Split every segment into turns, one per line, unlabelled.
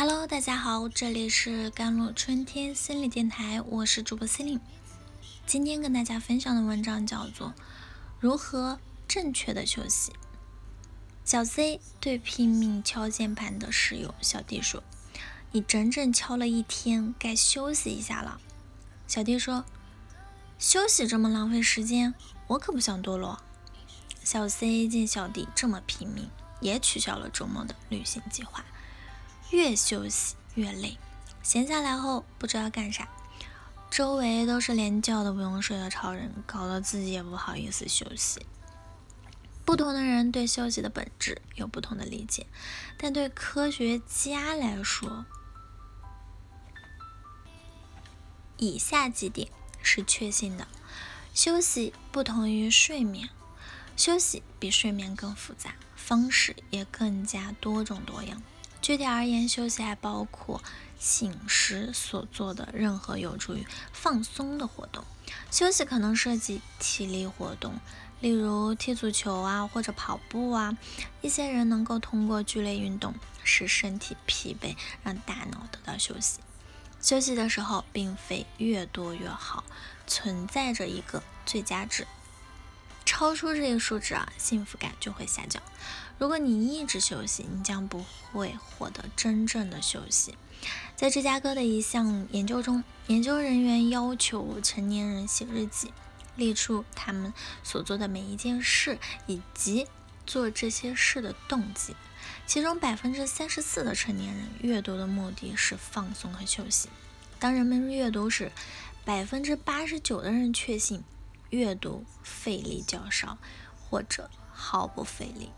Hello，大家好，这里是甘露春天心理电台，我是主播司令。今天跟大家分享的文章叫做《如何正确的休息》。小 C 对拼命敲键盘的室友小 D 说：“你整整敲了一天，该休息一下了。”小 D 说：“休息这么浪费时间，我可不想堕落。”小 C 见小弟这么拼命，也取消了周末的旅行计划。越休息越累，闲下来后不知道干啥，周围都是连觉都不用睡的超人，搞得自己也不好意思休息。不同的人对休息的本质有不同的理解，但对科学家来说，以下几点是确信的：休息不同于睡眠，休息比睡眠更复杂，方式也更加多种多样。具体而言，休息还包括醒时所做的任何有助于放松的活动。休息可能涉及体力活动，例如踢足球啊，或者跑步啊。一些人能够通过剧烈运动使身体疲惫，让大脑得到休息。休息的时候，并非越多越好，存在着一个最佳值。超出这个数值啊，幸福感就会下降。如果你一直休息，你将不会获得真正的休息。在芝加哥的一项研究中，研究人员要求成年人写日记，列出他们所做的每一件事以及做这些事的动机。其中百分之三十四的成年人阅读的目的是放松和休息。当人们阅读时，百分之八十九的人确信。阅读费力较少，或者毫不费力。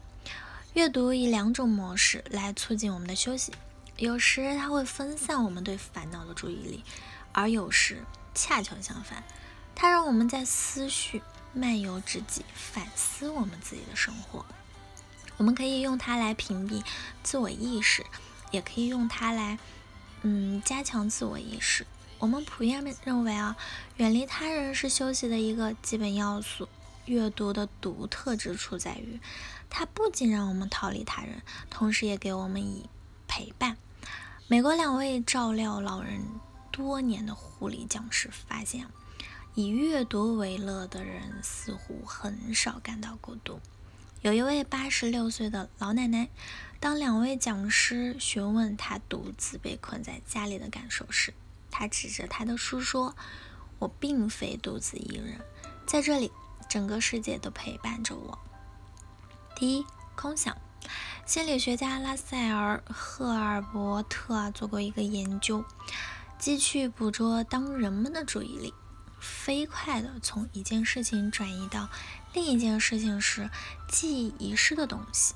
阅读以两种模式来促进我们的休息，有时它会分散我们对烦恼的注意力，而有时恰巧相反，它让我们在思绪漫游之际反思我们自己的生活。我们可以用它来屏蔽自我意识，也可以用它来，嗯，加强自我意识。我们普遍认为啊，远离他人是休息的一个基本要素。阅读的独特之处在于，它不仅让我们逃离他人，同时也给我们以陪伴。美国两位照料老人多年的护理讲师发现，以阅读为乐的人似乎很少感到孤独。有一位八十六岁的老奶奶，当两位讲师询问她独自被困在家里的感受时，他指着他的书说：“我并非独自一人，在这里，整个世界都陪伴着我。”第一，空想。心理学家拉塞尔·赫尔伯特做过一个研究，机器捕捉当人们的注意力飞快地从一件事情转移到另一件事情时，记忆遗失的东西。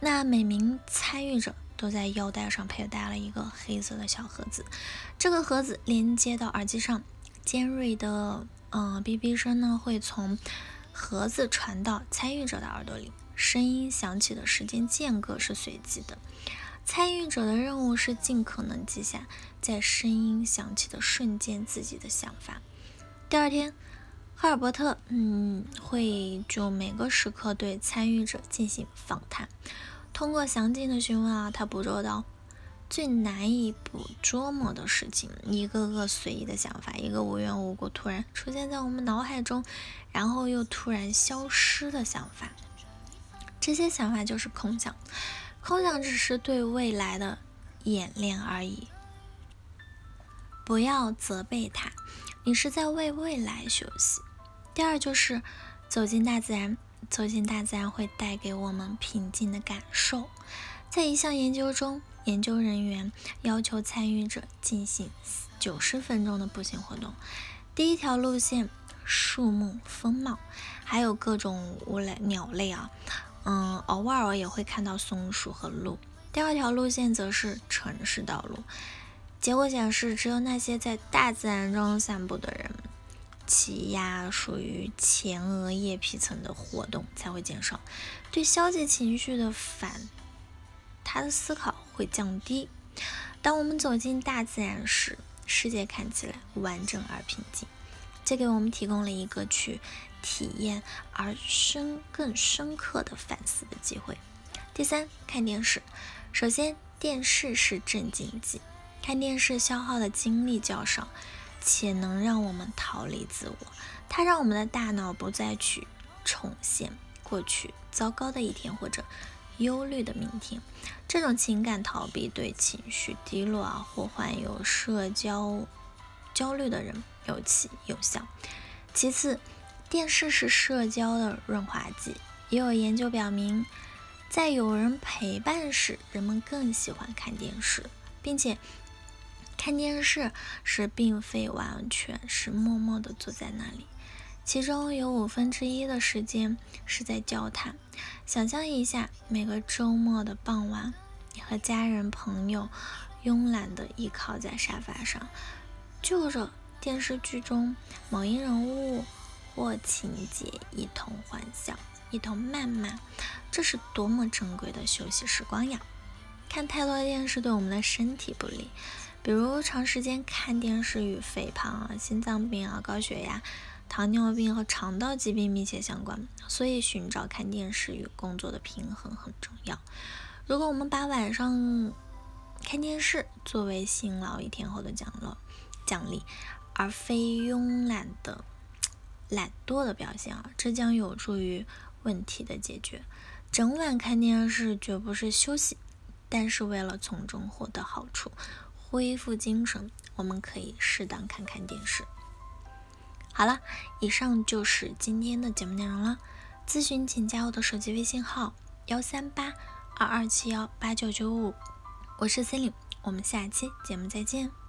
那每名参与者。都在腰带上佩戴了一个黑色的小盒子，这个盒子连接到耳机上，尖锐的嗯哔哔声呢会从盒子传到参与者的耳朵里，声音响起的时间间隔是随机的，参与者的任务是尽可能记下在声音响起的瞬间自己的想法。第二天，赫尔伯特嗯会就每个时刻对参与者进行访谈。通过详尽的询问啊，他捕捉到最难以捕捉摸的事情，一个个随意的想法，一个无缘无故突然出现在我们脑海中，然后又突然消失的想法。这些想法就是空想，空想只是对未来的演练而已。不要责备他，你是在为未来休息。第二就是走进大自然。走进大自然会带给我们平静的感受。在一项研究中，研究人员要求参与者进行九十分钟的步行活动。第一条路线，树木风貌，还有各种物类鸟类啊，嗯，偶尔也会看到松鼠和鹿。第二条路线则是城市道路。结果显示，只有那些在大自然中散步的人。挤压属于前额叶皮层的活动才会减少，对消极情绪的反，他的思考会降低。当我们走进大自然时，世界看起来完整而平静，这给我们提供了一个去体验而深更深刻的反思的机会。第三，看电视。首先，电视是镇静剂，看电视消耗的精力较少，且能让我们逃离自我。它让我们的大脑不再去重现过去糟糕的一天或者忧虑的明天。这种情感逃避对情绪低落啊或患有社交焦虑的人尤其有效。其次，电视是社交的润滑剂，也有研究表明。在有人陪伴时，人们更喜欢看电视，并且看电视时并非完全是默默地坐在那里，其中有五分之一的时间是在交谈。想象一下，每个周末的傍晚，你和家人朋友慵懒地依靠在沙发上，就着电视剧中某一人物或情节一同欢笑。一同谩骂，这是多么珍贵的休息时光呀！看太多电视对我们的身体不利，比如长时间看电视与肥胖啊、心脏病啊、高血压、糖尿病和肠道疾病密切相关。所以，寻找看电视与工作的平衡很重要。如果我们把晚上看电视作为辛劳一天后的奖乐奖励，而非慵懒的懒惰的表现啊，这将有助于。问题的解决，整晚看电视绝不是休息，但是为了从中获得好处，恢复精神，我们可以适当看看电视。好了，以上就是今天的节目内容了。咨询请加我的手机微信号：幺三八二二七幺八九九五，我是森林我们下期节目再见。